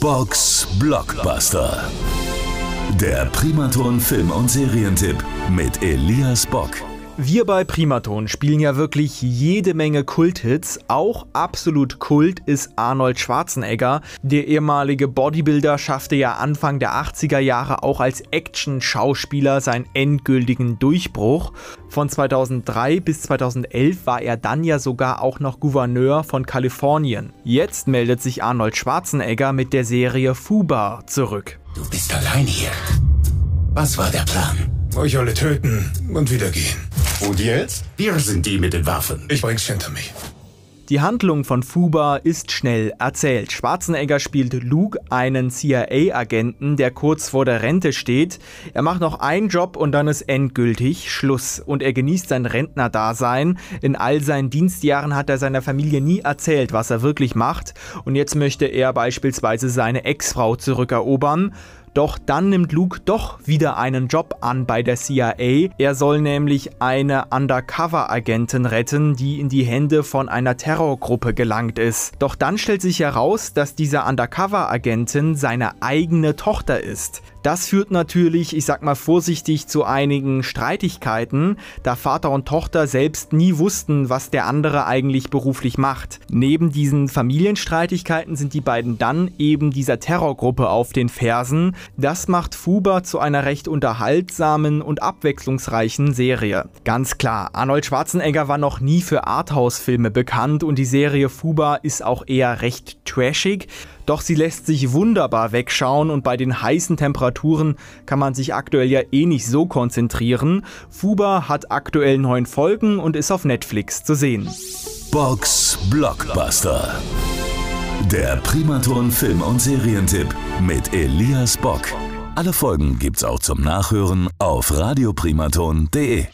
Box Blockbuster. Der Primaton Film- und Serientipp mit Elias Bock. Wir bei Primaton spielen ja wirklich jede Menge Kulthits. Auch absolut Kult ist Arnold Schwarzenegger. Der ehemalige Bodybuilder schaffte ja Anfang der 80er Jahre auch als Action-Schauspieler seinen endgültigen Durchbruch. Von 2003 bis 2011 war er dann ja sogar auch noch Gouverneur von Kalifornien. Jetzt meldet sich Arnold Schwarzenegger mit der Serie Fubar zurück. Du bist allein hier. Was war der Plan? Euch alle töten und wieder gehen. Und jetzt? Wir sind die mit den Waffen. Ich bring's hinter mich. Die Handlung von Fuba ist schnell erzählt. Schwarzenegger spielt Luke, einen CIA-Agenten, der kurz vor der Rente steht. Er macht noch einen Job und dann ist endgültig Schluss. Und er genießt sein Rentnerdasein. In all seinen Dienstjahren hat er seiner Familie nie erzählt, was er wirklich macht. Und jetzt möchte er beispielsweise seine Ex-Frau zurückerobern. Doch dann nimmt Luke doch wieder einen Job an bei der CIA. Er soll nämlich eine Undercover-Agentin retten, die in die Hände von einer Terrorgruppe gelangt ist. Doch dann stellt sich heraus, dass diese Undercover-Agentin seine eigene Tochter ist. Das führt natürlich, ich sag mal vorsichtig, zu einigen Streitigkeiten, da Vater und Tochter selbst nie wussten, was der andere eigentlich beruflich macht. Neben diesen Familienstreitigkeiten sind die beiden dann eben dieser Terrorgruppe auf den Fersen. Das macht Fuba zu einer recht unterhaltsamen und abwechslungsreichen Serie. Ganz klar, Arnold Schwarzenegger war noch nie für Arthouse-Filme bekannt und die Serie Fuba ist auch eher recht trashig. Doch sie lässt sich wunderbar wegschauen und bei den heißen Temperaturen kann man sich aktuell ja eh nicht so konzentrieren. Fuba hat aktuell neun Folgen und ist auf Netflix zu sehen. Box Blockbuster. Der Primaton Film- und Serientipp mit Elias Bock. Alle Folgen gibt's auch zum Nachhören auf radioprimaton.de.